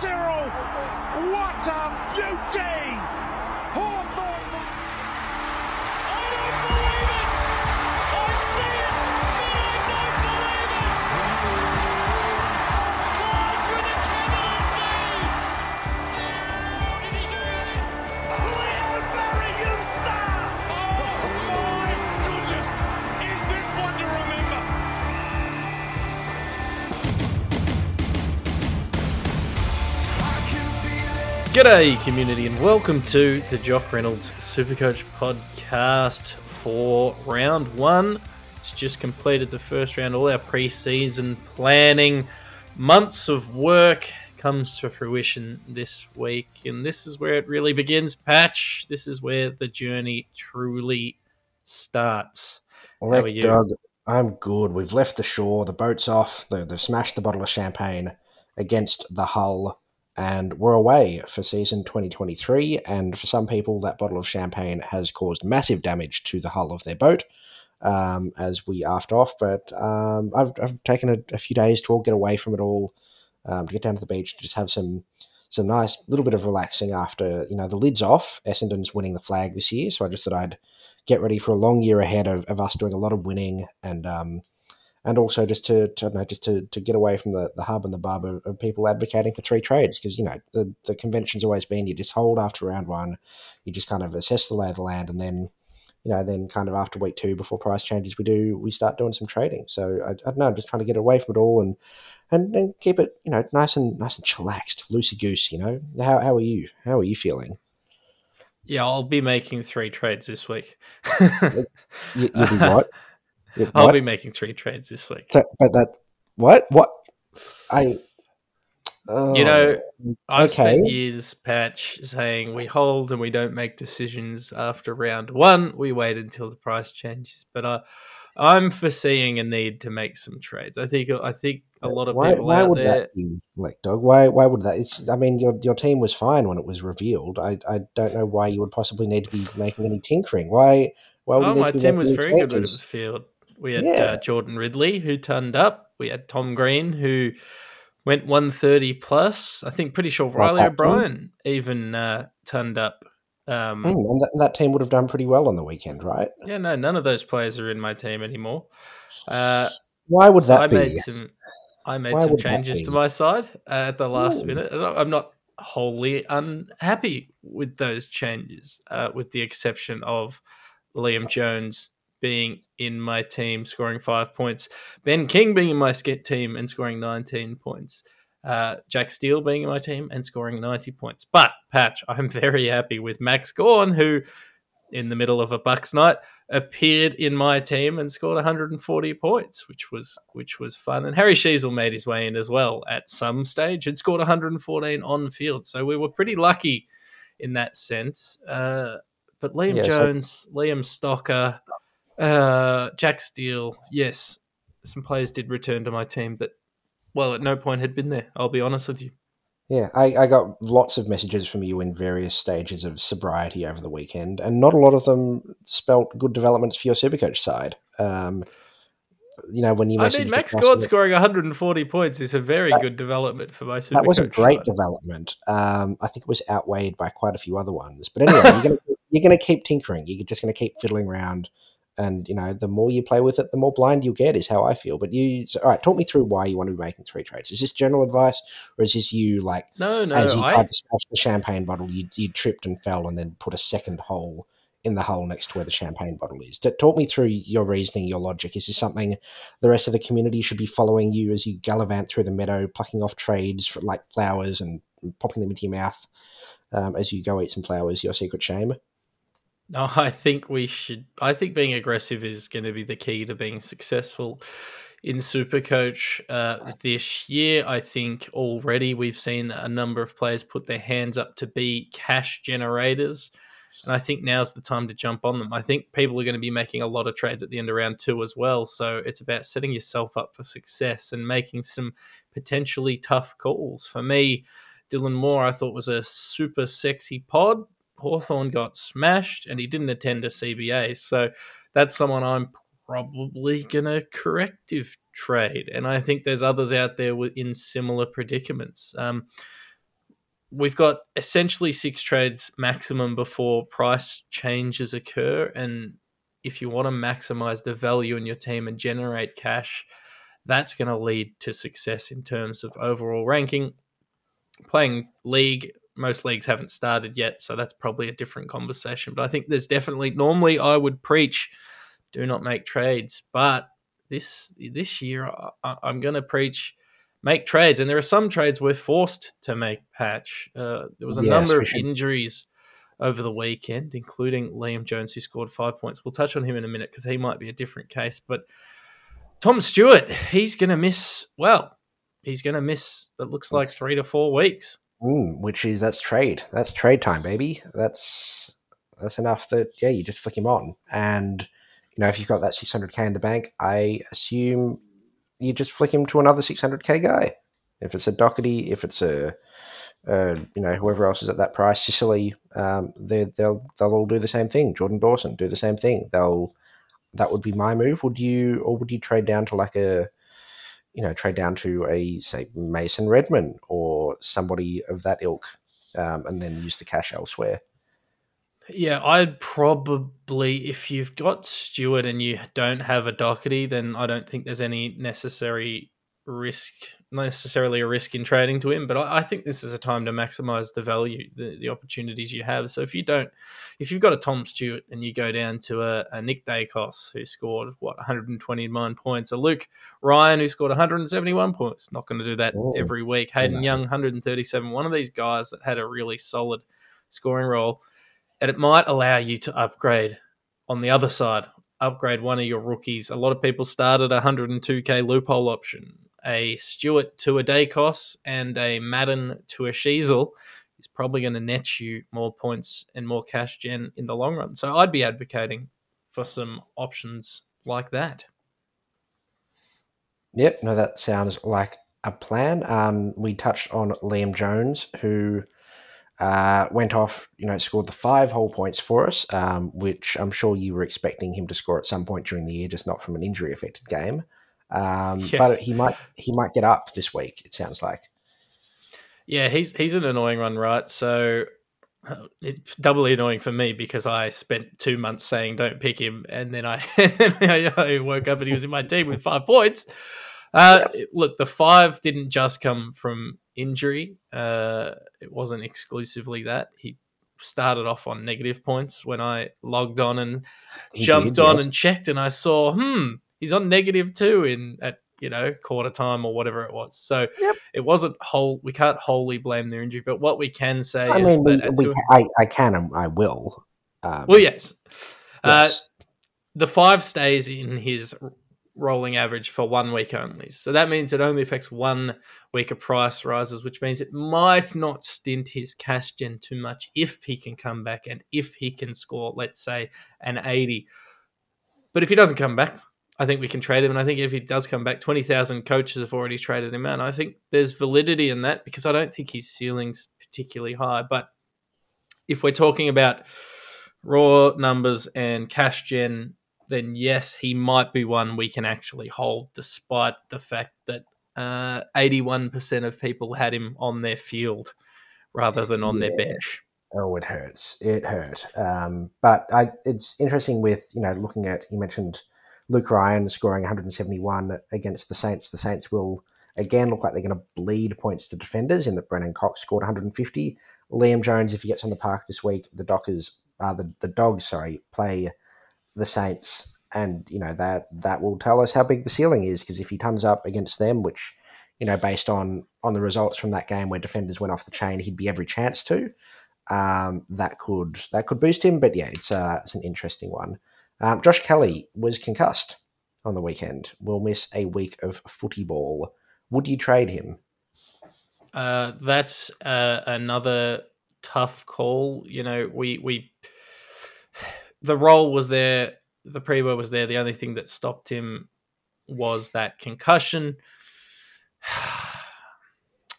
Cyril, what a beauty! G'day, community, and welcome to the Jock Reynolds Supercoach podcast for round one. It's just completed the first round. All our pre-season planning, months of work comes to fruition this week, and this is where it really begins. Patch. This is where the journey truly starts. How are you? Doug, I'm good. We've left the shore. The boat's off. They've smashed the bottle of champagne against the hull, and we're away for season 2023. And for some people, that bottle of champagne has caused massive damage to the hull of their boat um, as we aft off. But um, I've, I've taken a, a few days to all get away from it all, um, to get down to the beach, to just have some some nice little bit of relaxing after you know the lid's off. Essendon's winning the flag this year, so I just thought I'd get ready for a long year ahead of, of us doing a lot of winning and um, and also just to, to know, just to, to get away from the, the hub and the bub of, of people advocating for three trades because you know the, the convention's always been you just hold after round one, you just kind of assess the lay of the land and then you know then kind of after week two before price changes we do we start doing some trading. So I, I don't know, I'm just trying to get away from it all and and, and keep it you know nice and nice and chillaxed, loosey goose. You know how how are you? How are you feeling? Yeah, I'll be making three trades this week. You, you'll be what? You- I'll be making three trades this week. But that what what I oh, You know, oh, I've spent okay. years, Patch, saying we hold and we don't make decisions after round one. We wait until the price changes. But I, I'm foreseeing a need to make some trades. I think I think a lot of why, people why out would there. that be like dog why why would that it's, I mean your your team was fine when it was revealed I, I don't know why you would possibly need to be making any tinkering why why would Oh, my team was very good when it was field. We had Yeah. uh, Jordan Ridley who turned up. We had Tom Green who went 130 plus. I think pretty sure Riley back to him. O'Brien even uh, turned up. Um, Hmm, and that, that team would have done pretty well on the weekend right Yeah, no, none of those players are in my team anymore. Uh, why would so that I be made some, I made Why some changes to my side uh, at the last Ooh. minute, and I- I'm not wholly unhappy with those changes, uh, with the exception of Liam Jones being in my team, scoring five points, Ben King being in my team and scoring 19 points. Uh, Jack Steele being in my team and scoring 90 points. But, Patch, I'm very happy with Max Gawn, who, in the middle of a Bucks night, appeared in my team and scored 140 points, which was which was fun. And Harry Sheezel made his way in as well at some stage and scored 114 on field. So we were pretty lucky in that sense. Uh, but Liam Yeah, so- Jones, Liam Stocker, uh, Jack Steele, yes, some players did return to my team that, well, at no point had been there. I'll be honest with you. Yeah, I, I got lots of messages from you in various stages of sobriety over the weekend, and not a lot of them spelt good developments for your Supercoach side. Um, you know, when you I mean, Max Gawn scoring 140 points is a very good development for my Supercoach that was a great side. development. Um, I think it was outweighed by quite a few other ones. But anyway, you're gonna keep tinkering. You're just gonna keep fiddling around, and you know, the more you play with it, the more blind you'll get. Is how I feel. But you, so, all right, talk me through why you want to be making three trades. Is this general advice, or is this you like No, no, as you I, tried to smash the champagne bottle, you, you tripped and fell, and then put a second hole in the hole next to where the champagne bottle is. Talk me through your reasoning, your logic. Is this something the rest of the community should be following you as you gallivant through the meadow, plucking off trades for, like flowers and popping them into your mouth um, as you go eat some flowers? Your secret shame. No, I think we should. I think being aggressive is going to be the key to being successful in Supercoach uh, this year. I think already we've seen a number of players put their hands up to be cash generators. And I think now's the time to jump on them. I think people are going to be making a lot of trades at the end of round two as well. So it's about setting yourself up for success and making some potentially tough calls. For me, Dylan Moore, I thought was a super sexy pod. Hawthorn got smashed and he didn't attend a CBA. So that's someone I'm probably going to corrective trade. And I think there's others out there in similar predicaments. Um, we've got essentially six trades maximum before price changes occur. And if you want to maximize the value in your team and generate cash, that's going to lead to success in terms of overall ranking. Playing league, most leagues haven't started yet, so that's probably a different conversation. But I think there's definitely normally I would preach do not make trades, but this this year I, am going to preach make trades, and there are some trades we're forced to make. Patch, uh, there was a Yes, number of should- injuries over the weekend, including Liam Jones, who scored five points. We'll touch on him in a minute because he might be a different case. But Tom Stewart, he's going to miss. Well, he's going to miss. It looks like three to four weeks. Mm, which is that's trade. That's trade time, baby. That's that's enough that yeah, you just flick him on, and you know if you've got that 600k in the bank, I assume you just flick him to another 600k guy. If it's a Doherty, if it's a uh, you know whoever else is at that price, Sicily, um, they they'll they'll all do the same thing. Jordan Dawson do the same thing. They'll that would be my move. Would you or would you trade down to like a you know, trade down to a say Mason Redman or somebody of that ilk, um, and then use the cash elsewhere. Yeah, I'd probably if you've got Stewart and you don't have a Doherty, then I don't think there's any necessary risk, necessarily a risk in trading to him. But I, I think this is a time to maximize the value, the, the opportunities you have. So if you don't, if you've got a Tom Stewart and you go down to a, a Nick Daicos who scored what 129 points, a Luke Ryan who scored 171 points, not going to do that Oh, every week. Hayden no. Young 137. One of these guys that had a really solid scoring role and it might allow you to upgrade on the other side, upgrade one of your rookies. A lot of people started a 102k loophole option. A Stewart to a Daicos and a Madden to a Sheezel is probably going to net you more points and more cash gen in the long run. So I'd be advocating for some options like that. Yep, no, that sounds like a plan. Um, we touched on Liam Jones, who uh, went off, you know, scored the five whole points for us, um, which I'm sure you were expecting him to score at some point during the year, just not from an injury affected game. Um, Yes. But he might he might get up this week. It sounds like. Yeah, he's he's an annoying one, right? So uh, it's doubly annoying for me because I spent two months saying don't pick him, and then I, I, woke up and he was in my team with five points. Uh, Look, the five didn't just come from injury. Uh, it wasn't exclusively that. He started off on negative points when I logged on and He jumped did, on yes. and checked, and I saw, hmm, he's on negative two in at you know quarter time or whatever it was. So Yep. it wasn't whole. We can't wholly blame their injury, but what we can say I is mean, we, we two- ca- I, I can and I will. Um, well, yes, Uh, the five stays in his rolling average for one week only. So that means it only affects one week of price rises, which means it might not stint his cash gen too much if he can come back and if he can score, let's say, an 80. But if he doesn't come back, I think we can trade him. And I think if he does come back, 20,000 coaches have already traded him out. And I think there's validity in that because I don't think his ceiling's particularly high. But if we're talking about raw numbers and cash gen, then yes, he might be one we can actually hold, despite the fact that uh, 81% of people had him on their field rather than on their bench. Oh, it hurts. It hurt. Um, but I, it's interesting with you know looking at you mentioned Luke Ryan scoring 171 against the Saints. The Saints will again look like they're going to bleed points to defenders in that Brennan Cox scored 150. Liam Jones, if he gets on the park this week, the Dockers, uh, the the Dogs, sorry, play the Saints, and you know that that will tell us how big the ceiling is because if he turns up against them, which you know based on on the results from that game where defenders went off the chain, he'd be every chance to um, that could that could boost him. But yeah, it's uh, it's an interesting one. Um, Josh Kelly was concussed on the weekend. Will miss a week of footy ball. Would you trade him? Uh, that's uh, another tough call. You know, we we the role was there, the pre-war was there. The only thing that stopped him was that concussion.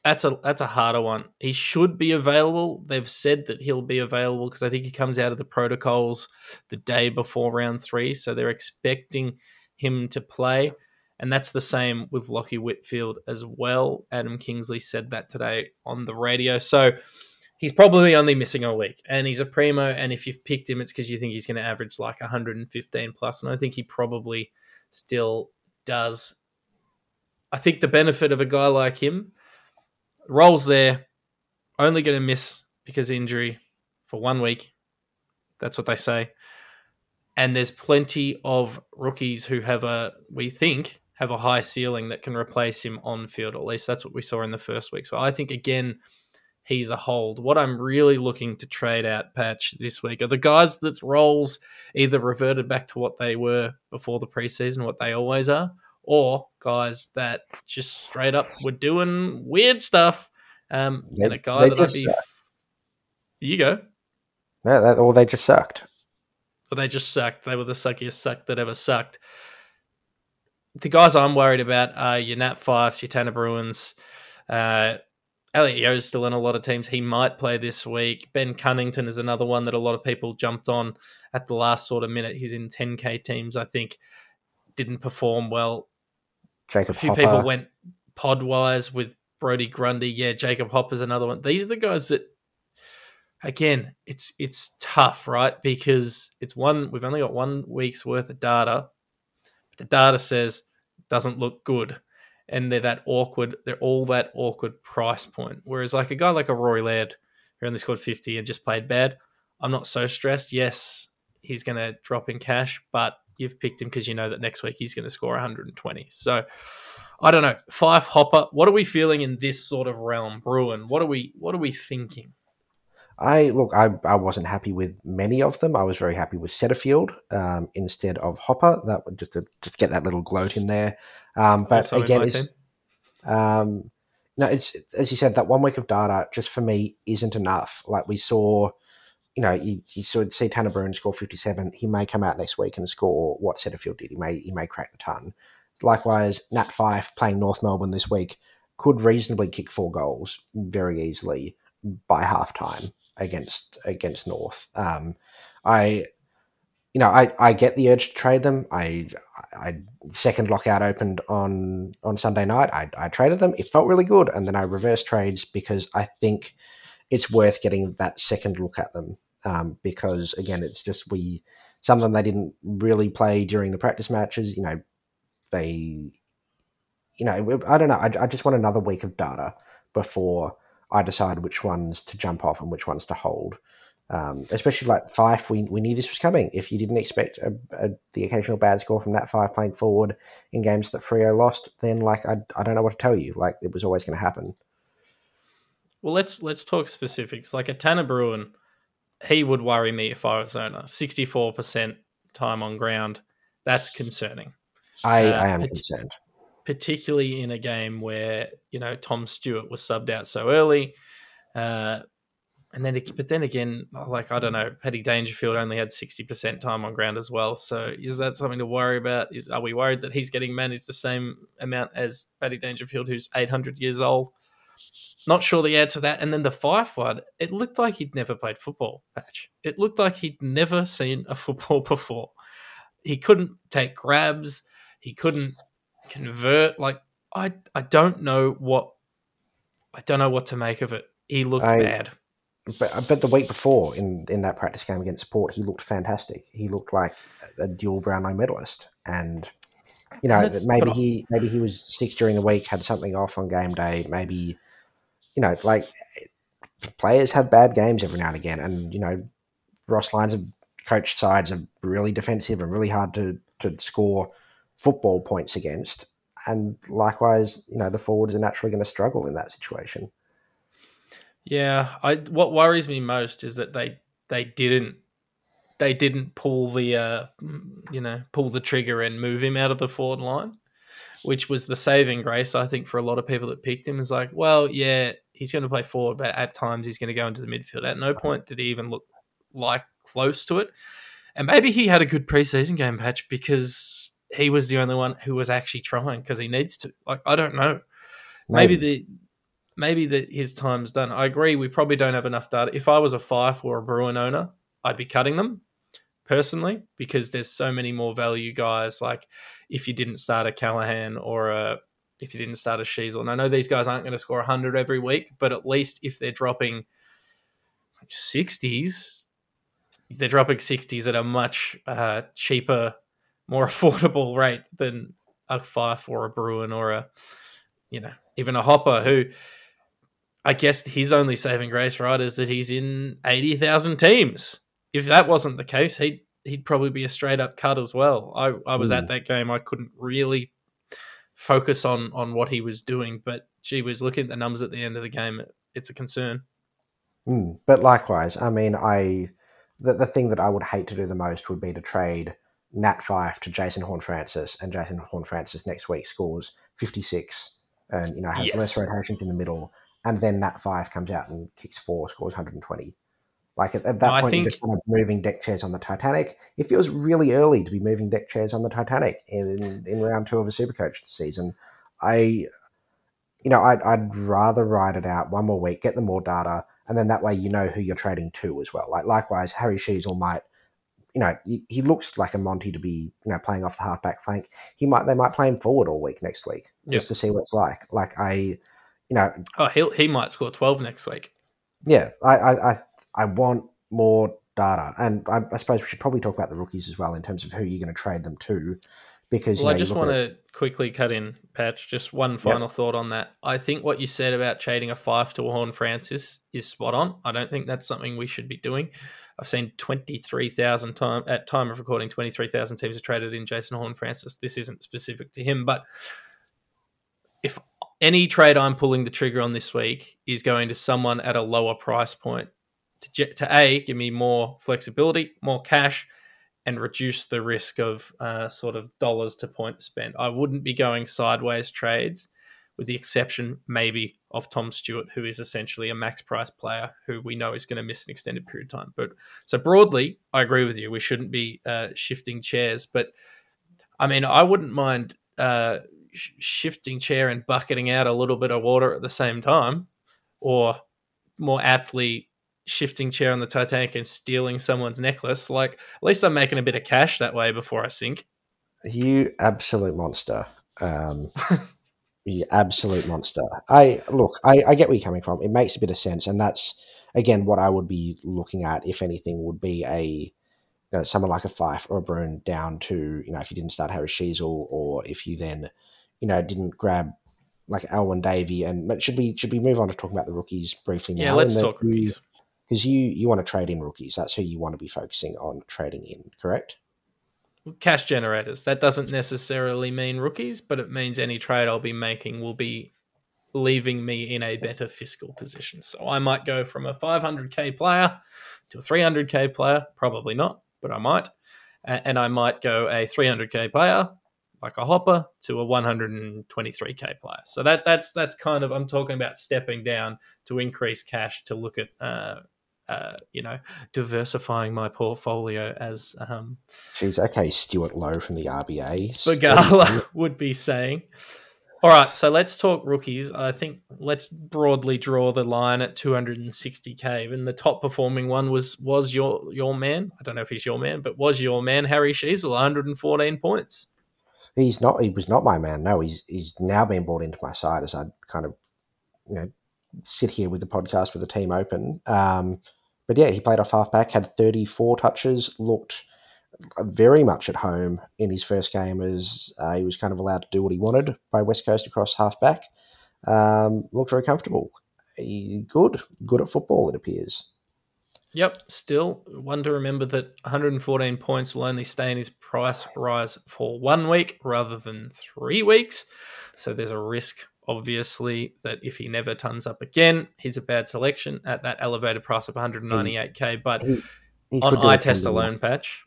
That's a that's a harder one. He should be available. They've said that he'll be available because I think he comes out of the protocols the day before round three, so they're expecting him to play. And that's the same with Lockie Whitfield as well. Adam Kingsley said that today on the radio. So he's probably only missing a week and he's a primo. And if you've picked him, it's because you think he's going to average like 115 plus. And I think he probably still does. I think the benefit of a guy like him rolls there, only going to miss because injury for one week. That's what they say. And there's plenty of rookies who have a, we think, have a high ceiling that can replace him on field. At least that's what we saw in the first week. So I think, again, he's a hold. What I'm really looking to trade out patch this week are the guys that's roles either reverted back to what they were before the preseason, what they always are, or guys that just straight up were doing weird stuff. Um, They- and a guy that I'd be. You go. No, that, or they just sucked. But they just sucked. They were the suckiest suck that ever sucked. The guys I'm worried about are your Nat Fyfes, your Tanner Bruhns. Uh, Elliot Yeo's still in a lot of teams. He might play this week. Ben Cunnington is another one that a lot of people jumped on at the last sort of minute. He's in 10K teams, I think. Didn't perform well. Jacob A few Hopper. people went pod wise with Brodie Grundy. Yeah, Jacob Hopper's another one. These are the guys that again, it's it's tough, right? Because it's one we've only got one week's worth of data. But the data says doesn't look good. And they're that awkward, they're all that awkward price point. Whereas like a guy like a Rory Laird, who only scored 50 and just played bad, I'm not so stressed. Yes, he's gonna drop in cash, but you've picked him because you know that next week he's going to score 120. So I don't know. Five Hopper. What are we feeling in this sort of realm, Bruhn? What are we What are we thinking? I look, I, I wasn't happy with many of them. I was very happy with Setterfield um, instead of Hopper. That would just to just get that little gloat in there. Um, but Also again, it's, um, no, it's as you said that one week of data just for me isn't enough. Like we saw, you know, you, you saw see Tanner Bruhn score fifty seven. He may come out next week and score what Setterfield did. He may he may crack the ton. Likewise, Nat Fyfe playing North Melbourne this week could reasonably kick four goals very easily by half time against against North. Um, I, you know, I, I get the urge to trade them. I, I second lockout opened on on Sunday night. I, I traded them. It felt really good, and then I reverse trades because I think it's worth getting that second look at them. Um, because again, it's just we some of them they didn't really play during the practice matches. You know, they, you know, I don't know. I, I just want another week of data before I decide which ones to jump off and which ones to hold. Um, especially like Fyfe, we, we knew this was coming. If you didn't expect a, a, the occasional bad score from that Fyfe playing forward in games that Freo lost, then like I, I don't know what to tell you. Like it was always going to happen. Well, let's let's talk specifics. Like a Tanner Bruhn, he would worry me if I was owner. Sixty four percent time on ground. That's concerning, I, Uh, I am it's- concerned. particularly in a game where you know Tom Stewart was subbed out so early. Uh, and then, but then again, like I don't know, Paddy Dangerfield only had sixty percent time on ground as well. So is that something to worry about? Is are we worried that he's getting managed the same amount as Paddy Dangerfield, who's eight hundred years old? Not sure the answer to that. And then the Fyfe one, it looked like he'd never played football. Patch. It looked like he'd never seen a football before. He couldn't take grabs. He couldn't convert. Like I, I don't know what, I don't know what to make of it. He looked I- bad. But but the week before in in that practice game against Port, he looked fantastic. He looked like a dual Brownlow medalist, and you know That's- maybe he maybe he was sick during the week, had something off on game day. Maybe you know like players have bad games every now and again, and you know Ross Lyons have coached sides are really defensive and really hard to to score football points against. And likewise, you know the forwards are naturally going to struggle in that situation. Yeah, I what worries me most is that they they didn't they didn't pull the uh you know pull the trigger and move him out of the forward line, which was the saving grace I think for a lot of people that picked him. Is like, well, yeah, he's going to play forward, but at times he's going to go into the midfield. At no uh-huh. point did he even look like close to it, and maybe he had a good preseason game patch because he was the only one who was actually trying because he needs to. Like, I don't know maybe the maybe that his time's done. I agree. We probably don't have enough data. If I was a Fyfe or a Bruhn owner, I'd be cutting them personally because there's so many more value guys. Like if you didn't start a Callaghan or a if you didn't start a Sheezel, and I know these guys aren't going to score 100 every week, but at least if they're dropping 60s, they're dropping 60s at a much uh, cheaper, more affordable rate than a Fyfe or a Bruhn or a, you know, even a Hopper who. I guess his only saving grace, right, is that he's in eighty thousand teams. If that wasn't the case, he'd he'd probably be a straight up cut as well. I, I was at Mm. that game. I couldn't really focus on on what he was doing, but gee was looking at the numbers at the end of the game. It's a concern. Mm, but likewise, I mean, I the, the thing that I would hate to do the most would be to trade Nat Fyfe to Jason Horne-Francis, and Jason Horne-Francis next week scores fifty six, and you know has Yes. less rotations in the middle, and then Nat Fyfe comes out and kicks four, scores one hundred and twenty. Like at, at that No, point, you're just kind of moving deck chairs on the Titanic. It feels really early to be moving deck chairs on the Titanic in in round two of a Supercoach season. I, you know, I'd, I'd rather ride it out one more week, get the more data, and then that way you know who you're trading to as well. Like likewise, Harry Sheezel might, you know, he, he looks like a Monty to be, you know, playing off the halfback flank. He might they might play him forward all week next week just to see what it's like. Like I, you know, Oh, he he might score twelve next week. yeah, I I I, want more data, and I, I suppose we should probably talk about the rookies as well in terms of who you're going to trade them to, because Well, you know, I just want at- to quickly cut in, Patch. Just one final thought on that. I think what you said about trading a Fyfe to a Horne-Francis is spot on. I don't think that's something we should be doing. I've seen twenty three thousand time at time of recording, twenty three thousand teams have traded in Jason Horne-Francis. This isn't specific to him, but if any trade I'm pulling the trigger on this week is going to someone at a lower price point to, to a give me more flexibility, more cash, and reduce the risk of uh, sort of dollars to point spent. I wouldn't be going sideways trades, with the exception maybe of Tom Stewart, who is essentially a max price player who we know is going to miss an extended period of time. But so broadly, I agree with you. We shouldn't be uh, shifting chairs, but I mean, I wouldn't mind uh, sh- shifting chair and bucketing out a little bit of water at the same time, or more aptly shifting chair on the Titanic and stealing someone's necklace. Like, at least I'm making a bit of cash that way before I sink. You absolute monster. Um, you absolute monster. I look. I, I get where you're coming from. It makes a bit of sense, and that's again what I would be looking at. If anything, would be a you know someone like a Fyfe or a Bruhn down to you know if you didn't start Harry Sheezel, or if you then you know didn't grab like Alwyn Davey. And but should we should we move on to talking about the rookies briefly now? Yeah, let's talk rookies. Because you you want to trade in rookies. That's who you want to be focusing on trading in, correct? Cash generators. That doesn't necessarily mean rookies, but it means any trade I'll be making will be leaving me in a better fiscal position. So I might go from a 500k player to a 300k player. Probably not, but I might. And I might go a 300k player like a hopper to a 123k player. So that that's that's kind of I'm talking about stepping down to increase cash to look at uh, uh, you know diversifying my portfolio as um, Jeez, okay, Stuart Lowe from the RBA. Bagala would be saying. All right, so let's talk rookies. I think let's broadly draw the line at 260k. And the top performing one was was your your man. I don't know if he's your man, but was your man Harry Sheezel, 114 points. He's not. He was not my man. No, he's he's now been brought into my side as I kind of, you know, sit here with the podcast with the team open. Um, but yeah, he played off halfback, had 34 touches, looked very much at home in his first game as uh, he was kind of allowed to do what he wanted by West Coast across halfback. Um, looked very comfortable. He, good, good at football, it appears. Yep, still one to remember that 114 points will only stay in his price rise for one week rather than three weeks. So there's a risk, obviously, that if he never turns up again, he's a bad selection at that elevated price of hmm. 198k. But He, he on eye test alone, patch.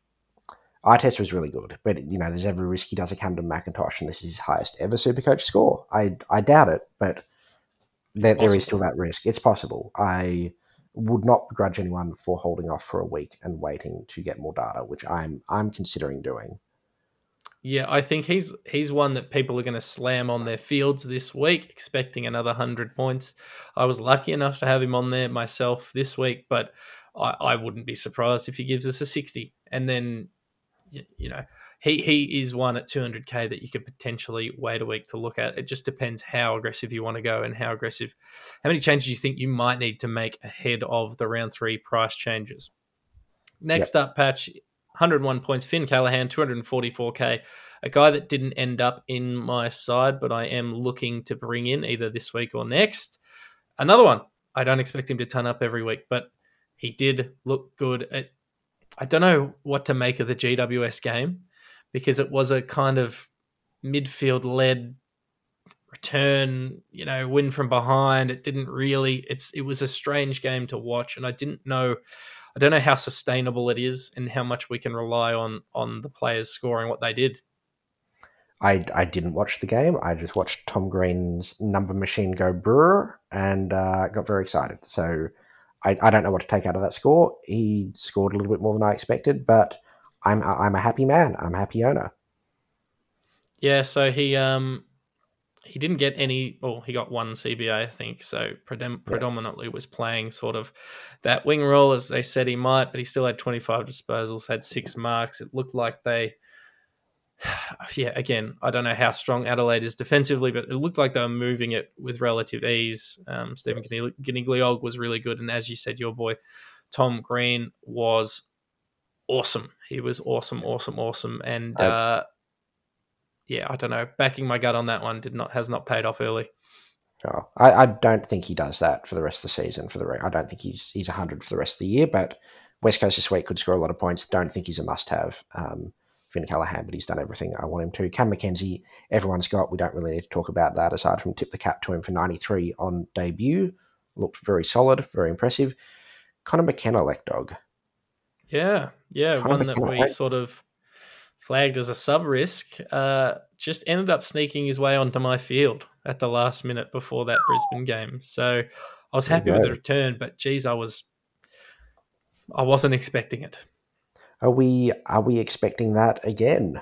eye test was really good, but you know, there's every risk he does a Camden McIntosh, and this is his highest ever Supercoach score. I I doubt it, but there, there is still that risk. It's possible. I would not begrudge anyone for holding off for a week and waiting to get more data, which I'm I'm considering doing. Yeah, I think he's he's one that people are going to slam on their fields this week, expecting another hundred points. I was lucky enough to have him on there myself this week, but I, I wouldn't be surprised if he gives us a sixty. and then you, you know he he is one at 200k that you could potentially wait a week to look at. It just depends how aggressive you want to go and how aggressive, how many changes you think you might need to make ahead of the round three price changes. Next up, patch 101 points. Finn Callaghan 244k, a guy that didn't end up in my side, but I am looking to bring in either this week or next. Another one. I don't expect him to turn up every week, but he did look good. At, I don't know what to make of the GWS game because it was a kind of midfield led return, you know, win from behind. It didn't really it's it was a strange game to watch and I didn't know I don't know how sustainable it is and how much we can rely on on the players scoring what they did. I, I didn't watch the game. I just watched Tom Green's number machine go brr and uh, got very excited. So I, I don't know what to take out of that score. He scored a little bit more than I expected, but I'm I'm a happy man. I'm a happy owner. Yeah, so he um he didn't get any. Well, he got one CBA, I think. So predom- predominantly was playing sort of that wing role as they said he might, but he still had 25 disposals, had six marks. It looked like they. Yeah, again, I don't know how strong Adelaide is defensively, but it looked like they were moving it with relative ease. Um, Stephen yes. Coniglio was really good, and as you said, your boy Tom Green was awesome. He was awesome, awesome, awesome, and I, uh, yeah, I don't know. Backing my gut on that one did not has not paid off early. Oh, I, I don't think he does that for the rest of the season. For the I don't think he's he's hundred for the rest of the year. But West Coast this week could score a lot of points. Don't think he's a must-have. Um, Finn Callaghan, but he's done everything I want him to. Cam McKenzie, everyone's got. We don't really need to talk about that aside from tip the cap to him for 93 on debut. Looked very solid, very impressive. Connor McKenna, lek dog. Yeah, yeah, Connor one McKenna, that we sort of flagged as a sub risk, uh, just ended up sneaking his way onto my field at the last minute before that Brisbane game. So I was happy with the return, but geez, I was I wasn't expecting it. Are we are we expecting that again?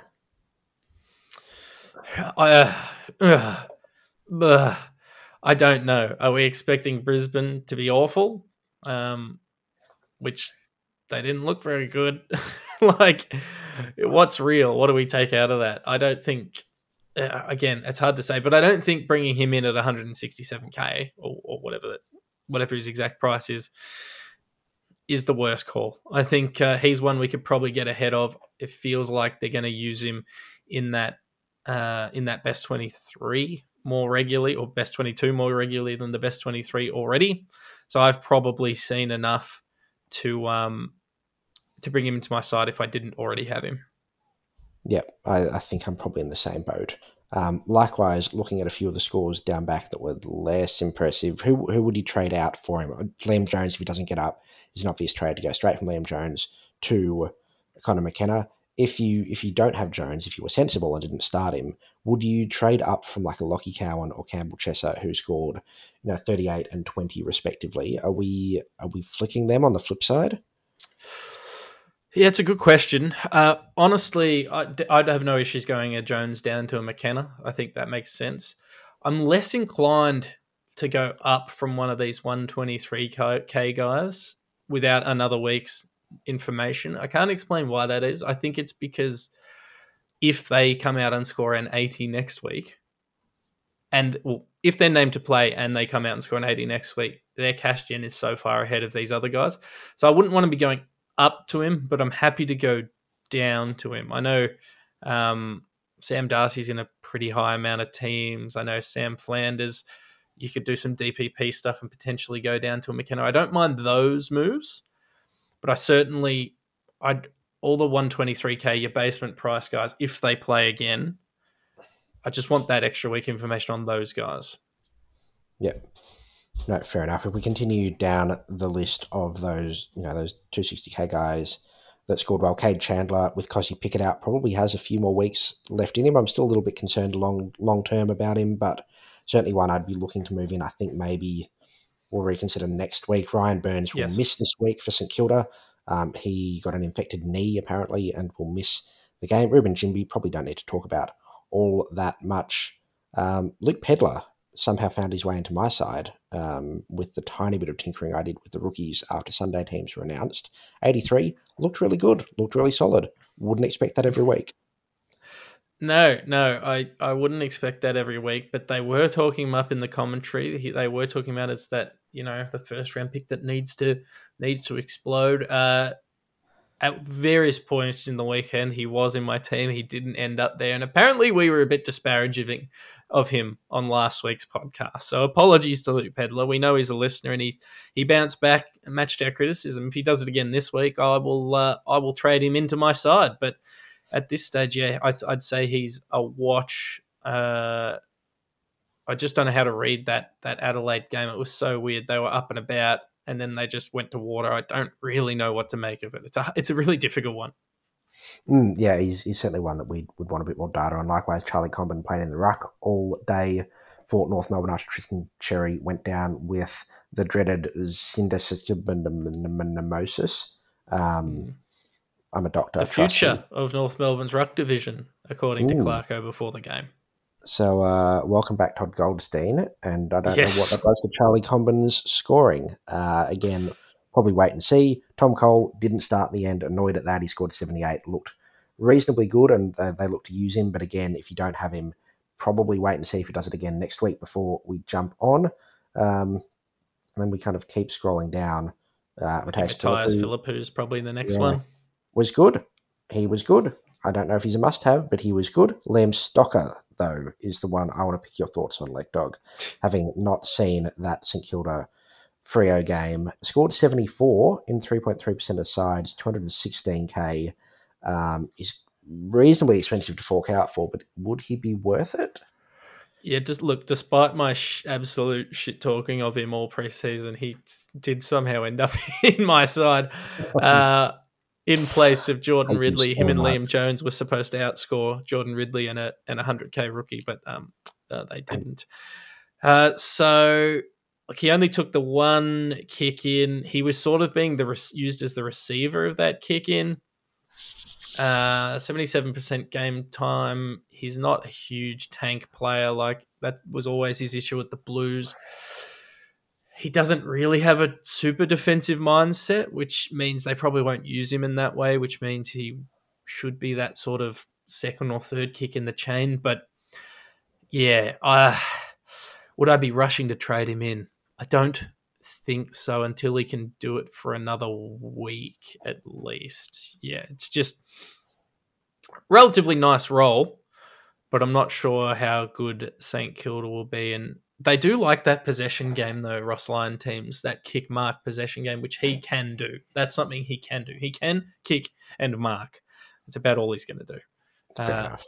I uh, uh, I don't know. Are we expecting Brisbane to be awful? Um, which they didn't look very good. like, what's real? What do we take out of that? I don't think. Uh, again, it's hard to say, but I don't think bringing him in at 167k or, or whatever that, whatever his exact price is, is the worst call. I think uh, he's one we could probably get ahead of. It feels like they're going to use him in that uh, in that best 23 more regularly or best 22 more regularly than the best 23 already. So I've probably seen enough to um, to bring him into my side if I didn't already have him. Yeah, I, I think I'm probably in the same boat. Um, likewise, looking at a few of the scores down back that were less impressive, who who would you trade out for him? Liam Jones, if he doesn't get up, is an obvious trade to go straight from Liam Jones to Connor McKenna. If you if you don't have Jones, if you were sensible and didn't start him, would you trade up from like a Lockie Cowan or Campbell Chesser who scored, you know, 38 and 20 respectively? Are we are we flicking them on the flip side? Yeah, it's a good question. Uh, honestly, I, would have no issues going a Jones down to a McKenna. I think that makes sense. I'm less inclined to go up from one of these 123k guys without another week's information. I can't explain why that is. I think it's because if they come out and score an 80 next week, and well, if they're named to play and they come out and score an 80 next week, their cash gen is so far ahead of these other guys. So I wouldn't want to be going up to him, but I'm happy to go down to him. I know um, Sam Darcy's in a pretty high amount of teams. I know Sam Flanders. You could do some DPP stuff and potentially go down to a McKenna. I don't mind those moves, but I certainly I'd all the 123k your basement price guys if they play again. I just want that extra week information on those guys. Yep. No, fair enough. If we continue down the list of those, you know, those 260k guys that scored well, Kade Chandler with Kozzy Pickett out probably has a few more weeks left in him. I'm still a little bit concerned long long term about him, but certainly one I'd be looking to move in. I think maybe we'll reconsider next week. Ryan Byrnes will yes. miss this week for St Kilda. Um, he got an infected knee apparently and will miss the game. Reuben Ginbey probably don't need to talk about all that much. Um, Luke Pedlar somehow found his way into my side um, with the tiny bit of tinkering I did with the rookies after Sunday teams were announced. 83 looked really good, looked really solid. Wouldn't expect that every week. No, no, I, I wouldn't expect that every week, but they were talking him up in the commentary. He, they were talking about it's that you know the first round pick that needs to needs to explode. Uh, at various points in the weekend, he was in my team. He didn't end up there, and apparently we were a bit disparaging of him on last week's podcast. So apologies to Luke Pedlar. We know he's a listener, and he he bounced back and matched our criticism. If he does it again this week, I will uh, I will trade him into my side, but at this stage, yeah, I, would say he's a watch. Uh, I just don't know how to read that that Adelaide game. It was so weird. They were up and about, and then they just went to water. I don't really know what to make of it. It's a it's a really difficult one. Mm, yeah, he's, he's certainly one that we would want a bit more data on. Likewise, Charlie Comben played in the ruck all day for North Melbourne after Tristan Xerri went down with the dreaded syndesmosis. Um, mm. I'm a doctor. The future of North Melbourne's ruck division, according to Clarko before the game. So, uh, welcome back, Todd Goldstein. And I don't yes. know what that does to Charlie Comben's scoring. Uh, again, probably wait and see. Tom Cole didn't start in the end, annoyed at that. He scored 78, looked reasonably good, and they, they look to use him. But again, if you don't have him, probably wait and see if he does it again next week before we jump on. Um, and then we kind of keep scrolling down. Uh, Matthias is probably the next yeah. one was good. He was good. I don't know if he's a must have, but he was good. Liam Stocker, though, is the one I want to pick your thoughts on, Lek Dog. Having not seen that St Kilda Freo game, scored 74 in 3.3% of sides, 216k. Um, is reasonably expensive to fork out for, but would he be worth it? Yeah, just look, despite my sh- absolute shit talking of him all preseason, he did somehow end up in my side. Uh, in place of Jordan Ridley. Him and Liam Jones were supposed to outscore Jordan Ridley and a and a hundred k rookie, but um, uh, they didn't. Uh, so like he only took the one kick in. He was sort of being the used as the receiver of that kick in. Uh, seventy-seven percent game time. He's not a huge tank player. Like that was always his issue with the Blues he doesn't really have a super defensive mindset, which means they probably won't use him in that way, which means he should be that sort of second or third kick in the chain. But yeah, I would I be rushing to trade him in? I don't think so until he can do it for another week at least. Yeah, it's just relatively nice role, but I'm not sure how good St Kilda will be. And they do like that possession game though, Ross Lyon teams, that kick mark possession game, which he can do. That's something he can do. He can kick and mark. It's about all he's going to do. Fair uh, enough.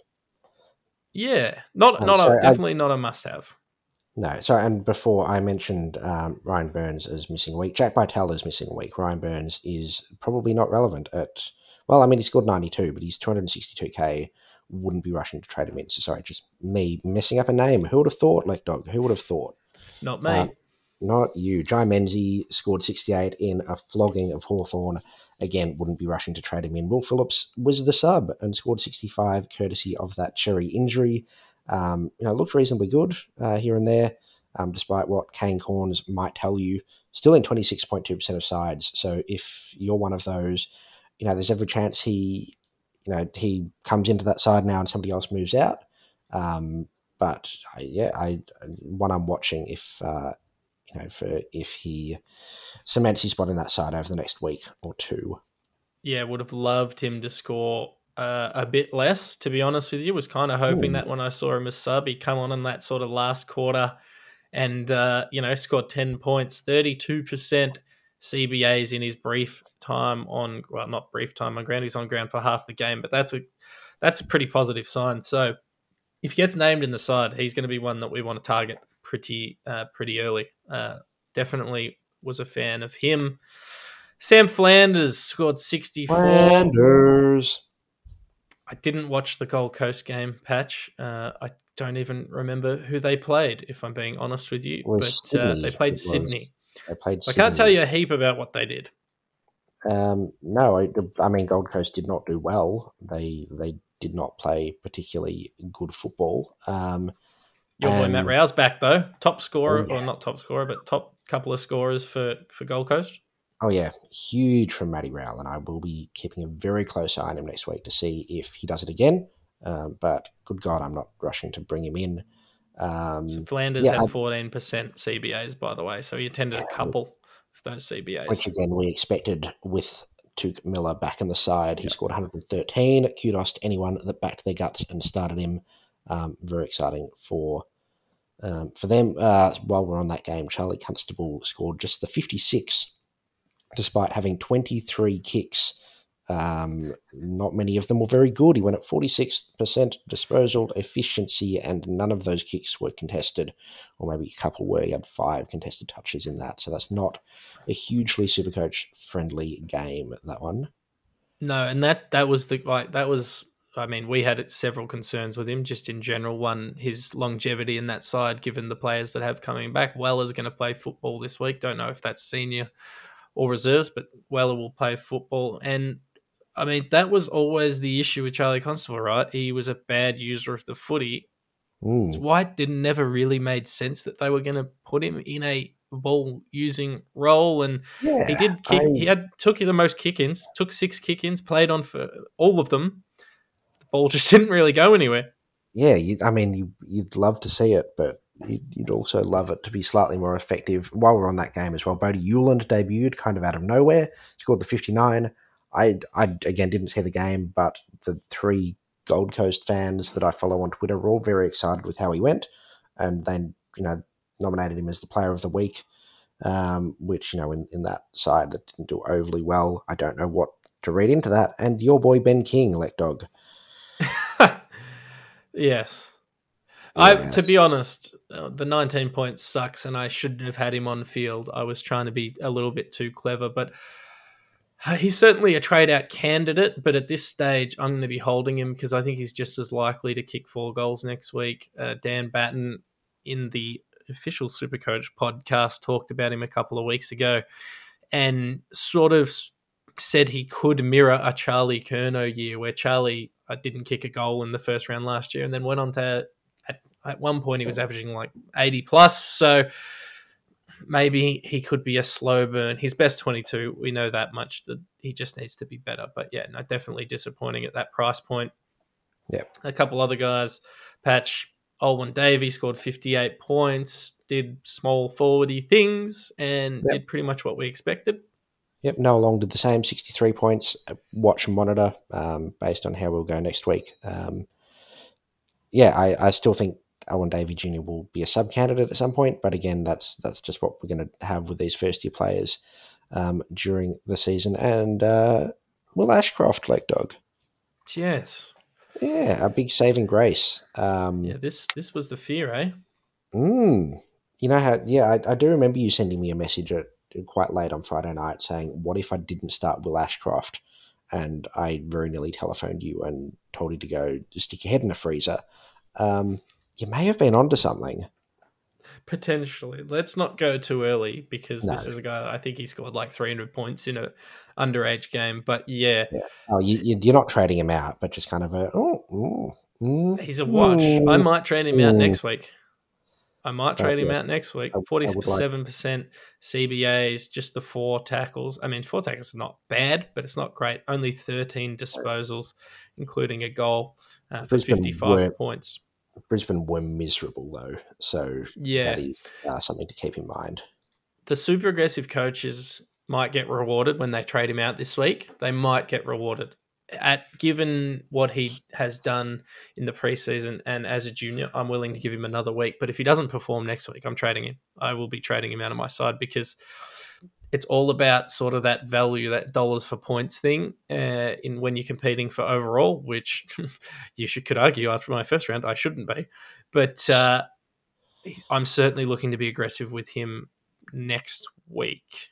Yeah, not not sorry, a, definitely I, not a must have. No, sorry. And before I mentioned um, Ryan Byrnes as missing a week, Jack Bytel is missing a week. Ryan Byrnes is probably not relevant at. Well, I mean, he scored ninety two, but he's two hundred sixty two k wouldn't be rushing to trade him in. So sorry, just me messing up a name. Who would have thought, Lek Dog? Who would have thought? Not me. Uh, not you. Jye Menzie scored 68 in a flogging of Hawthorn. Again, wouldn't be rushing to trade him in. Will Phillips was the sub and scored 65, courtesy of that Xerri injury. Um, you know, looked reasonably good uh, here and there, um, despite what Kane Cornes might tell you. Still in 26.2% of sides. So if you're one of those, you know, there's every chance he you know he comes into that side now and somebody else moves out. Um, but I, yeah, I one I'm watching if uh, you know for if he cements his spot in that side over the next week or two. Yeah, would have loved him to score uh, a bit less. To be honest with you, was kind of hoping Ooh. that when I saw him as sub, he'd come on in that sort of last quarter and uh, you know scored ten points, thirty two percent CBAs in his brief time on well, not brief time on ground. He's on ground for half the game, but that's a that's a pretty positive sign. So if he gets named in the side, he's going to be one that we want to target pretty uh, pretty early. Uh, definitely was a fan of him. Sam Flanders scored 64. Flanders. I didn't watch the Gold Coast game, Patch. Uh, I don't even remember who they played, if I'm being honest with you. But uh, they played Sydney. They played. I can't tell you a heap about what they did. Um, no, I, I, mean Gold Coast did not do well. They they did not play particularly good football. Um, Your boy Matt Rowell's back though, top scorer, yeah. or not top scorer, but top couple of scorers for for Gold Coast. Oh yeah, huge from Matty Rowell, and I will be keeping a very close eye on him next week to see if he does it again. Um, but good God, I'm not rushing to bring him in. Um, So Flanders yeah, had fourteen percent CBAs, by the way, so he attended a couple of those CBAs. which again we expected with Touk Miller back in the side. He scored 113. Kudos to anyone that backed their guts and started him. Um, very exciting for um, for them. Uh, while we're on that game, Charlie Constable scored just the 56, despite having 23 kicks. Um, not many of them were very good. He went at 46% disposal efficiency, and none of those kicks were contested, or maybe a couple were. He had five contested touches in that, so that's not a hugely supercoach friendly game. That one, No, and that that was the like that was. I mean, we had several concerns with him just in general. One, his longevity in that side, given the players that have coming back. Weller's going to play football this week. Don't know if that's senior or reserves, but Weller will play football. And I mean, that was always the issue with Charlie Constable, right? He was a bad user of the footy. Mm, White didn't never really made sense that they were going to put him in a ball using role and yeah, he did kick. I- he had took the most kick-ins, took six kick-ins, played on for all of them. The ball just didn't really go anywhere. yeah. You, I mean, you, you'd love to see it, but you'd, also love it to be slightly more effective. While we're on that game as well, Bodhi Uwland debuted kind of out of nowhere, scored the 59. I, I again didn't see the game, but the three Gold Coast fans that I follow on Twitter were all very excited with how he went, and then you know nominated him as the Player of the Week, um, which you know in, in that side that didn't do overly well. I don't know what to read into that. And your boy Ben King, Lekdog. yes. I, to be honest, uh, the 19 points sucks, and I shouldn't have had him on field. I was trying to be a little bit too clever, but uh, he's certainly a trade out candidate. But at this stage, I'm going to be holding him because I think he's just as likely to kick four goals next week. Uh, Dan Batten in the official Supercoach podcast talked about him a couple of weeks ago and sort of said he could mirror a Charlie Curnow year where Charlie uh, didn't kick a goal in the first round last year and then went on to at, one point he was averaging like 80 plus so maybe he could be a slow burn his best 22 we know that much that he just needs to be better but yeah no definitely disappointing at that price point Yeah, a couple other guys patch Alwyn Davey scored 58 points did small forwardy things and Yep. did pretty much what we expected Yep, Noah Long did the same, 63 points. Watch and monitor um, based on how we'll go next week. Um, yeah, I, I still think Alwyn Davey Jr. will be a sub candidate at some point, but again, that's that's just what we're going to have with these first year players um, during the season. And uh, Will Ashcroft, Lekdog, yes yeah, a big saving grace. Um, yeah this this was the fear eh Mm. You know how? Yeah, I, I do remember you sending me a message at quite late on Friday night saying, "What if I didn't start Will Ashcroft?" And I very nearly telephoned you and told you to go stick your head in a freezer. Um, you may have been onto something. Potentially. Let's not go too early because this is a guy I think he scored like 300 points in a underage game. But yeah, Oh, you, you're not trading him out, but just kind of a oh, mm, mm, he's a watch. I mm. might trade him out Mm. next week. I might trade him yeah. out next week. I- I like- 47% CBAs, just the four tackles. I mean, four tackles is not bad, but it's not great. Only 13 disposals, including a goal uh, for Brisbane 55 were- points. Brisbane were miserable though, so Yeah. that is uh, something to keep in mind. the super aggressive coaches might get rewarded when they trade him out this week. They might get rewarded. At given what he has done in the preseason and as a junior, I'm willing to give him another week. But if he doesn't perform next week, I'm trading him. I will be trading him out of my side because it's all about sort of that value, that dollars for points thing. Uh, in when you're competing for overall, which you should could argue after my first round, I shouldn't be. But uh, I'm certainly looking to be aggressive with him next week.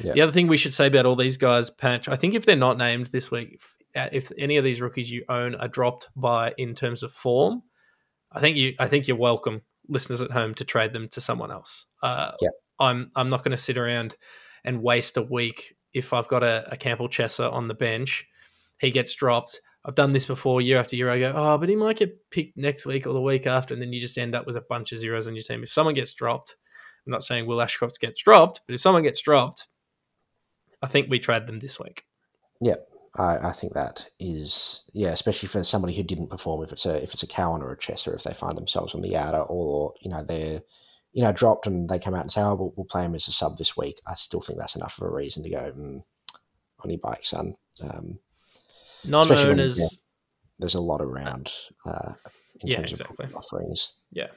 Yeah. The other thing we should say about all these guys, Patch, I think if they're not named this week, if, if any of these rookies you own are dropped by in terms of form, I think you, I think you're welcome, listeners at home, to trade them to someone else. Uh, Yeah. I'm, I'm not going to sit around and waste a week if I've got a, a Campbell Chesser on the bench. He gets dropped. I've done this before year after year. I go, oh, but he might get picked next week or the week after, and then you just end up with a bunch of zeros on your team. If someone gets dropped, I'm not saying Will Ashcroft gets dropped, but if someone gets dropped, I think we trade them this week. Yep, I, I think that is yeah, especially for somebody who didn't perform. If it's a if it's a Cowan or a Chesser, if they find themselves on the outer, or you know they're you know dropped and they come out and say, oh, we'll, we'll play him as a sub this week. I still think that's enough of a reason to go mm, on your bike, son. Um, Non-owners, yeah, there's a lot around. Uh, in Yeah, exactly. of offerings. Yeah.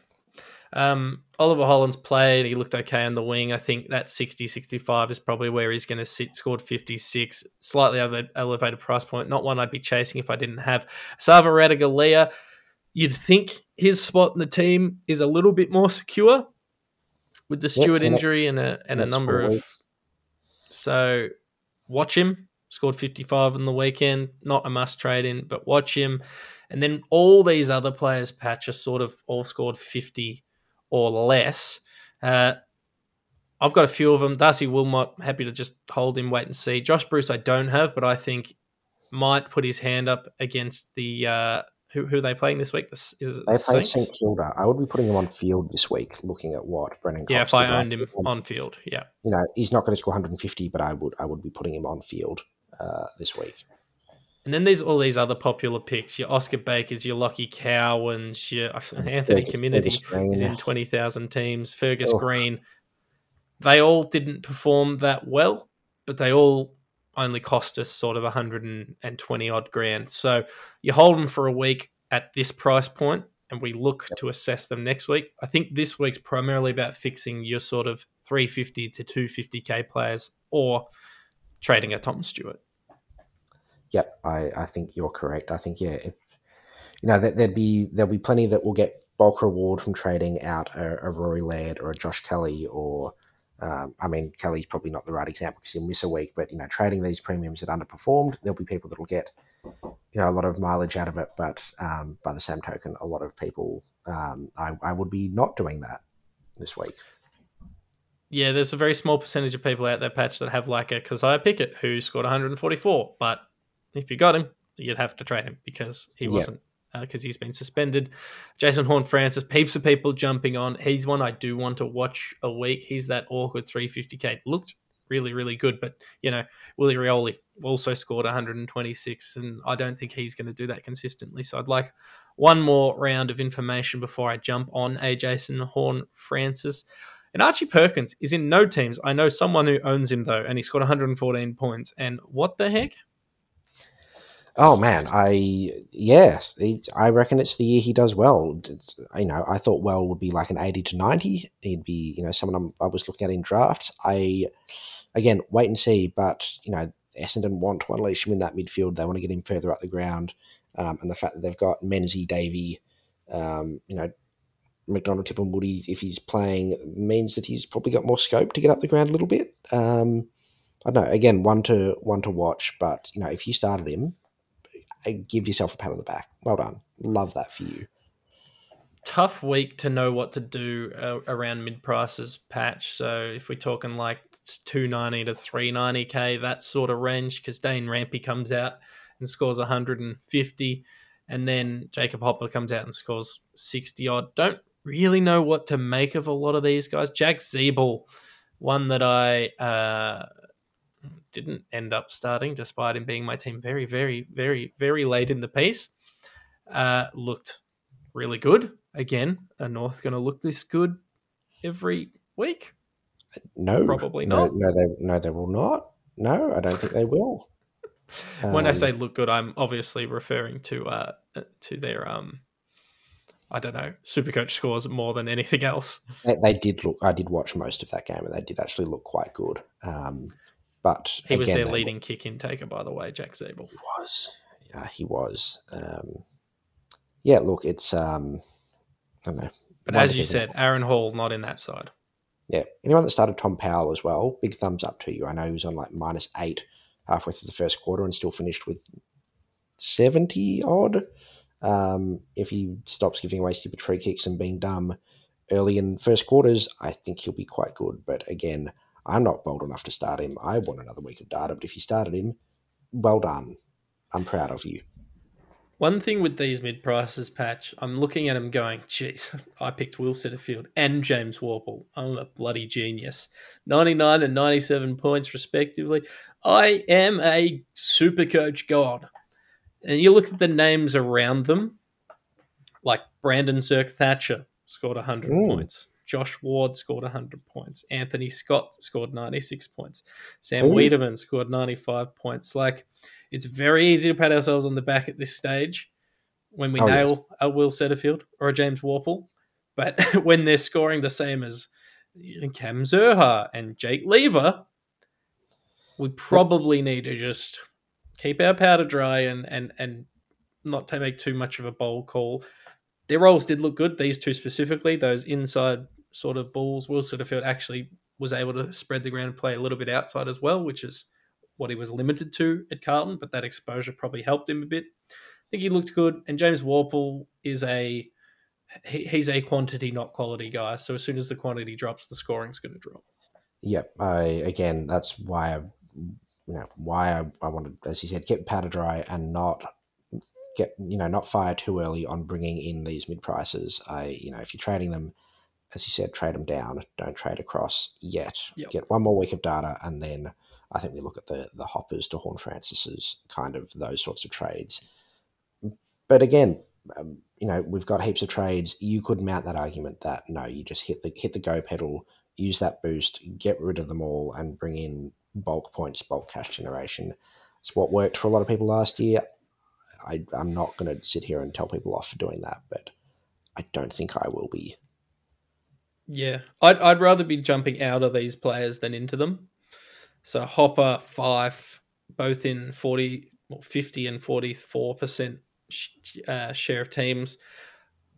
Um, Oliver Holland's played. He looked okay on the wing. I think that 60 65 is probably where he's going to sit. Scored 56, slightly elevated price point. Not one I'd be chasing if I didn't have Sava Radigalia. You'd think his spot in the team is a little bit more secure with the Stewart injury and a and a number of. So watch him. Scored 55 on the weekend. Not a must trade in, but watch him. And then all these other players, Patch, are sort of all scored 50 or less. Uh, I've got a few of them. Darcy Wilmot, happy to just hold him, wait and see. Josh Bruce, I don't have, but I think might put his hand up against the. Uh, who, who are they playing this week? The, S- is it They the play St Kilda. I would be putting him on field this week, looking at what Brennan. Yeah, Cox if I owned him on field. Yeah. you know, he's not going to score 150, but I would I would be putting him on field uh, this week. And then there's all these other popular picks: your Oscar Bakers, your Lockie Cowans, your Anthony Caminiti is in twenty thousand teams. Fergus Oh. Green, they all didn't perform that well, but they all only cost us sort of hundred and twenty odd grand. So you hold them for a week at this price point, and we look to assess them next week. I think this week's primarily about fixing your sort of three fifty to two fifty k players, or trading a Tom Stewart. Yep, I, I think you're correct. I think yeah, if, you know there, there'd be there'll be plenty that will get bulk reward from trading out a, a Rory Laird or a Josh Kelly or um, I mean Kelly's probably not the right example because he'll miss a week, but you know trading these premiums that underperformed, there'll be people that'll get you know a lot of mileage out of it. But um, by the same token, a lot of people um, I, I would be not doing that this week. Yeah, there's a very small percentage of people out there, Patch, that have like a Kysaiah Pickett who scored 144. But if you got him, you'd have to trade him because he Yeah. wasn't, Uh, because he's been suspended. Jason Horne-Francis, heaps of people jumping on. He's one I do want to watch a week. He's that awkward 350k. Looked really, really good. But, you know, Willie Rioli also scored 126, and I don't think he's going to do that consistently. So I'd like one more round of information before I jump on a Jason Horn Francis. And Archie Perkins is in no teams. I know someone who owns him though, and he scored 114 points. And what the heck? Oh man, I yeah, I reckon it's the year he does well. It's, you know, I thought well would be like an eighty to ninety. He'd be you know someone I'm, I was looking at in drafts. I again wait and see, but you know Essendon want to unleash him in that midfield. They want to get him further up the ground, um, and the fact that they've got Menzies, Davy, um, you know McDonald, Tip, and Woody, if he's playing, means that he's probably got more scope to get up the ground a little bit. Um, I don't know. Again, one to one to watch, but you know if you started him uh, give yourself a pat on the back. Well done. Love that for you. Tough week to know what to do uh, around mid prices patch. So if we're talking like 290 to 390k, that sort of range, because Dane Rampe comes out and scores 150, and then Jacob Hopper comes out and scores 60 odd. Don't really know what to make of a lot of these guys. Jack Ziebell, one that I uh, didn't end up starting, despite him being my team very, very, very, very late in the piece. Uh, looked really good. Again, are North going to look this good every week? No, Probably not. No, they no, they will not. No, I don't think they will. when I Um, say look good, I'm obviously referring to uh, to their um, I don't know, Supercoach scores more than anything else. they, they did look. I did watch most of that game, and they did actually look quite good. Um, but He was again, their leading kick in taker, by the way, Jack Ziebell. He was. Yeah, he was. Um, yeah, look, it's um, I don't know. But as you said. Aaron Hall not in that side. Yeah. Anyone that started Tom Powell as well, big thumbs up to you. I know he was on like minus eight halfway through the first quarter and still finished with 70 odd. Um, if he stops giving away stupid free kicks and being dumb early in first quarters, I think he'll be quite good. But again, I'm not bold enough to start him. I want another week of data, but if you started him, well done. I'm proud of you. One thing with these mid prices patch, I'm looking at them going, geez, I picked Will Setterfield and James Worpel. I'm a bloody genius. 99 and 97 points, respectively. I am a super coach god. And you look at the names around them, like Brandon Zerk Thatcher scored 100 Ooh. Hmm. points. Josh Ward scored 100 points. Anthony Scott scored 96 points. Sam Ooh. Wiedemann scored 95 points. Like, it's very easy to pat ourselves on the back at this stage when we Oh, yes. nail a Will Setterfield or a James Worpel. But when they're scoring the same as Cam Zurhaar and Jake Lever, we probably need to just keep our powder dry and and and not to make too much of a bold call. Their roles did look good. These two specifically, those inside sort of balls. Will Setterfield actually was able to spread the ground and play a little bit outside as well, which is what he was limited to at Carlton. But that exposure probably helped him a bit. I think he looked good. And James Worpel is a he, he's a quantity, not quality guy. So as soon as the quantity drops, the scoring's going to drop. Yep. I again, that's why I, you know, why I, I wanted, as you said, get powder dry and not get, you know, not fire too early on bringing in these mid prices. I, you know, if you're trading them, as you said, trade them down. Don't trade across yet. Yep. Get one more week of data, and then I think we look at the the hoppers to Horne-Francis's kind of those sorts of trades. But again, um, you know, we've got heaps of trades. You could mount that argument that no, you just hit the hit the go pedal, use that boost, get rid of them all, and bring in bulk points, bulk cash generation. It's what worked for a lot of people last year. I, I'm not going to sit here and tell people off for doing that, but I don't think I will be. Yeah, I'd I'd rather be jumping out of these players than into them. So Hopper, Fyfe, both in 40, well, 50 and 44% sh- uh, share of teams.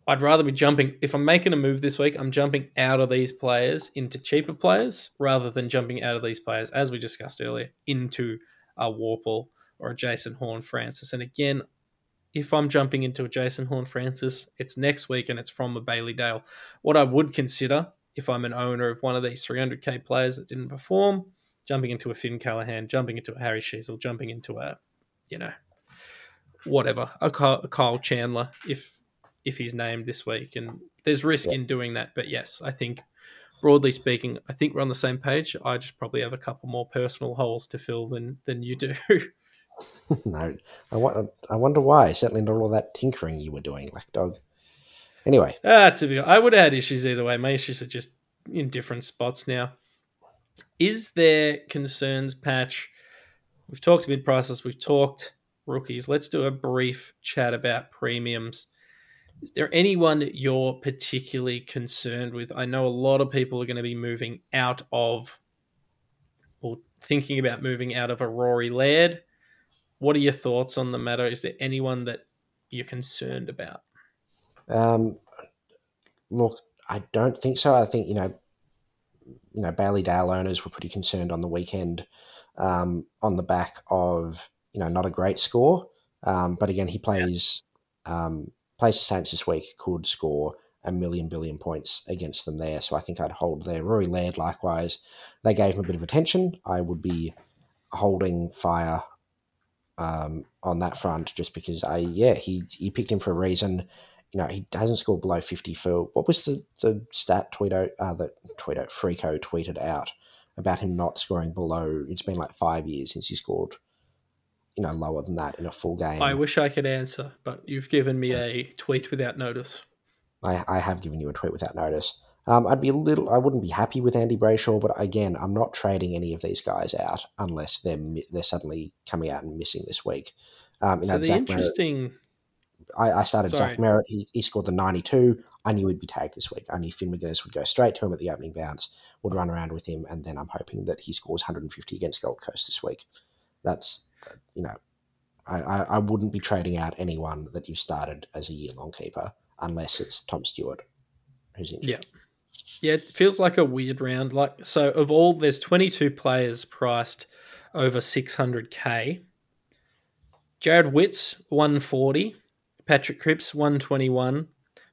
I'd rather be jumping, if I'm making a move this week, I'm jumping out of these players into cheaper players rather than jumping out of these players, as we discussed earlier, into a Worpel or a Jason Horne-Francis. And again, if I'm jumping into a Jason Horne-Francis, it's next week and it's from a Bailey Dale. What I would consider if I'm an owner of one of these 300k players that didn't perform, jumping into a Finn Callaghan, jumping into a Harry Sheezel, jumping into a, you know, whatever, a Kyle, a Kyle Chandler, if if he's named this week, and there's risk in doing that. But yes, I think broadly speaking, I think we're on the same page. I just probably have a couple more personal holes to fill than than you do. no, I, wa- I wonder why. Certainly not all that tinkering you were doing, Lekdog. Anyway, Ah, to be, I would have had issues either way. My issues are just in different spots now. Is there concerns, Patch? We've talked mid prices. We've talked rookies. Let's do a brief chat about premiums. Is there anyone you're particularly concerned with? I know a lot of people are going to be moving out of, or thinking about moving out of a Rory Laird. What are your thoughts on the matter? Is there anyone that you're concerned about? Um, look, I don't think so. I think you know, you know, Bailey Dale owners were pretty concerned on the weekend um, on the back of you know not a great score. Um, but again, he plays um, plays the Saints this week. Could score a million billion points against them there. So I think I'd hold there. Rory Laird, likewise, they gave him a bit of attention. I would be holding fire um, on that front just because I yeah he he picked him for a reason you know, he hasn't scored below 50 for what was the, the stat tweet out, uh, that tweet out, Freako tweeted out about him not scoring below. It's been like five years since he scored, you know, lower than that in a full game. I wish I could answer, but you've given me a tweet without notice. I, I have given you a tweet without notice. Um, I'd be a little, I wouldn't be happy with Andy Brayshaw, but again, I'm not trading any of these guys out unless they're they're suddenly coming out and missing this week. Um, you So know, the Zach Merrett- interesting, I, I started Sorry. Zach Merrett. He, he scored the 92. I knew he'd be tagged this week. I knew Finn McGuinness would go straight to him at the opening bounce, would run around with him, and then I'm hoping that he scores 150 against Gold Coast this week. That's, you know, I, I, I wouldn't be trading out anyone that you started as a year long keeper unless it's Tom Stewart who's injured. yeah, yeah, it feels like a weird round. Like so, of all there's 22 players priced over 600k. Jarrod Witts 140, Patrick Cripps 121,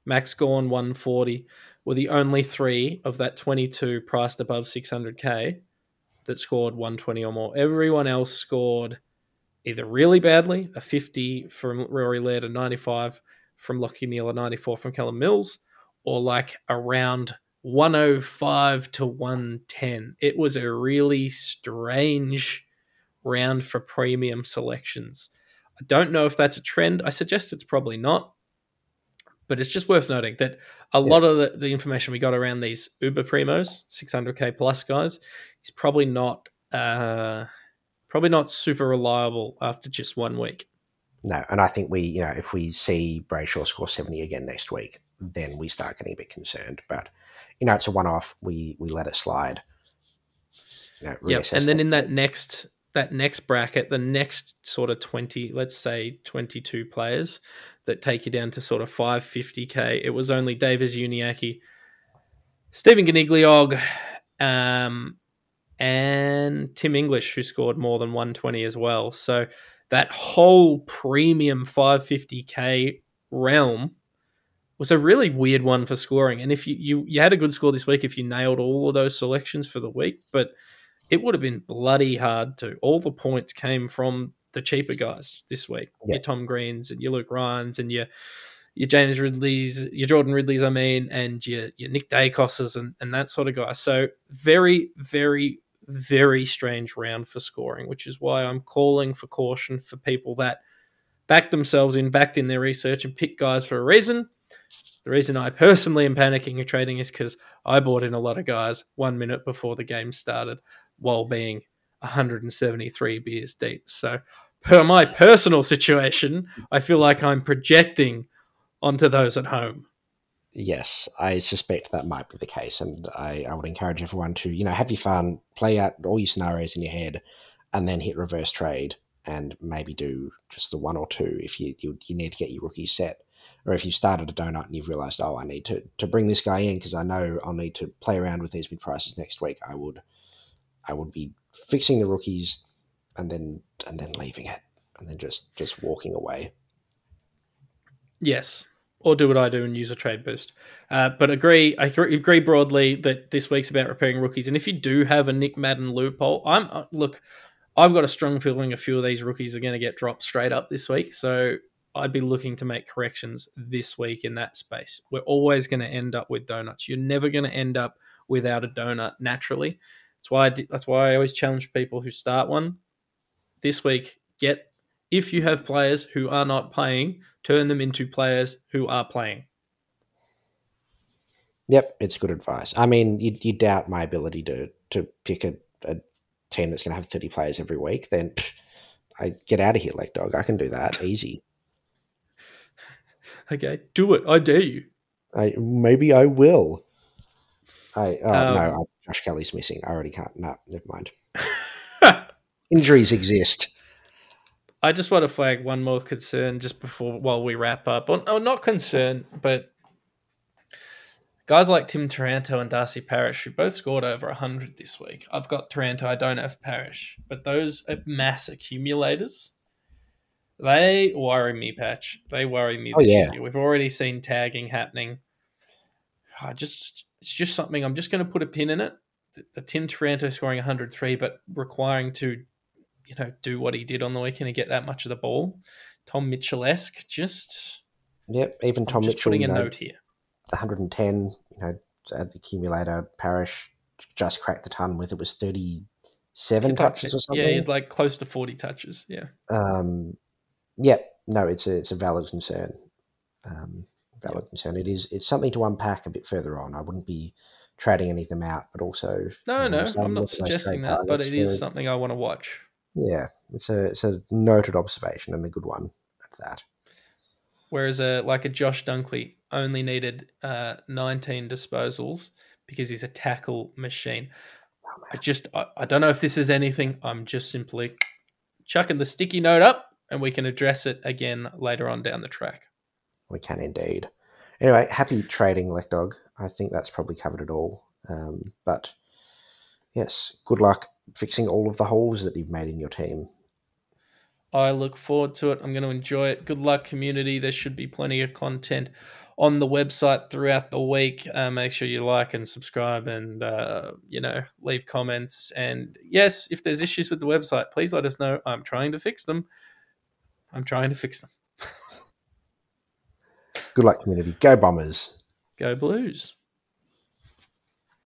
Max Gawn 140 were the only three of that 22 priced above 600k that scored 120 or more. Everyone else scored either really badly, a 50 from Rory Laird, a 95 from Lockie Neale, a 94 from Callum Mills, or like around 105 to 110. It was a really strange round for premium selections. I don't know if that's a trend. I suggest it's probably not. But it's just worth noting that a Yeah. lot of the, the information we got around these Uber Primos, 600k plus guys, is probably not uh, probably not super reliable after just one week. No, and I think we, you know, if we see Brayshaw score 70 again next week, then we start getting a bit concerned. But, you know, it's a one off. We we let it slide. You know, reassess And then in that next that next bracket, the next sort of 20, let's say 22 players that take you down to sort of 550k, it was only Davis Uniacke, Stephen Coniglio, um, and Tim English who scored more than 120 as well. So that whole premium 550k realm was a really weird one for scoring. And if you, you you had a good score this week if you nailed all of those selections for the week, but it would have been bloody hard to. All the points came from the cheaper guys this week. Yeah. Your Tom Greens and your Luke Ryans and your your James Ridley's, your Jordan Ridley's, I mean, and your your Nick Daicos's and, and that sort of guy. So very, very, very strange round for scoring, which is why I'm calling for caution for people that backed themselves in, backed in their research and picked guys for a reason. The reason I personally am panicking and trading is because I bought in a lot of guys one minute before the game started while being 173 beers deep. So, per my personal situation, I feel like I'm projecting onto those at home. Yes, I suspect that might be the case, and I, I would encourage everyone to, you know, have your fun, play out all your scenarios in your head, and then hit reverse trade, and maybe do just the one or two if you you, you need to get your rookies set, or if you've started a donut and you've realised, oh, I need to to bring this guy in because I know I'll need to play around with these mid prices next week. I would, I would be fixing the rookies, and then and then leaving it, and then just just walking away. Yes. Or do what I do and use a trade boost. Uh, but agree, I agree broadly that this week's about repairing rookies. And if you do have a Nick Madden loophole, I'm uh, look, I've got a strong feeling a few of these rookies are going to get dropped straight up this week. So I'd be looking to make corrections this week in that space. We're always going to end up with donuts. You're never going to end up without a donut naturally. That's why I that's why I always challenge people who start one this week. Get if you have players who are not playing, turn them into players who are playing. Yep, it's good advice. I mean, you, you doubt my ability to to pick a, a team that's going to have 30 players every week, then pff, I get out of here, Lekdog. I can do that easy. Okay, do it. I dare you. I maybe I will. I oh Um, no, Josh Kelly's missing. I already can't. No, never mind. Injuries exist. I just want to flag one more concern just before while we wrap up. Or, or not concern, but guys like Tim Taranto and Darcy Parish, who both scored over 100 this week. I've got Taranto, I don't have Parish, but those are mass accumulators. They worry me, Patch. They worry me Oh, this yeah. year. We've already seen tagging happening. I just it's just something I'm just going to put a pin in it. The, the Tim Taranto scoring 103, but requiring to you know, do what he did on the weekend and get that much of the ball. Tom Mitchell esque, just Yep, even I'm Tom just Mitchell, putting a know, note here. 110. You know, at the accumulator. Parish just cracked the ton with it was 37 Hit like- touches or something. Yeah, like close to 40 touches. Yeah. Um, yeah, no, it's a it's a valid concern. Um, valid concern. It is it's something to unpack a bit further on. I wouldn't be trading any of them out, but also No, you know, no, I'm not look at those suggesting that, but it is something I want to watch. Yeah, it's a it's a noted observation and a good one at that. Whereas a like a Josh Dunkley only needed uh, 19 disposals because he's a tackle machine. I just I, I don't know if this is anything. I'm just simply chucking the sticky note up, and we can address it again later on down the track. We can indeed. Anyway, happy trading, Lekdog. I think that's probably covered it all. Um, but yes, good luck fixing all of the holes that you've made in your team. I look forward to it. I'm going to enjoy it. Good luck, community. There should be plenty of content on the website throughout the week. Uh, make sure you like and subscribe and, uh, you know, leave comments. And yes, if there's issues with the website, please let us know. I'm trying to fix them. I'm trying to fix them. Good luck, community. Go Bombers. Go Blues.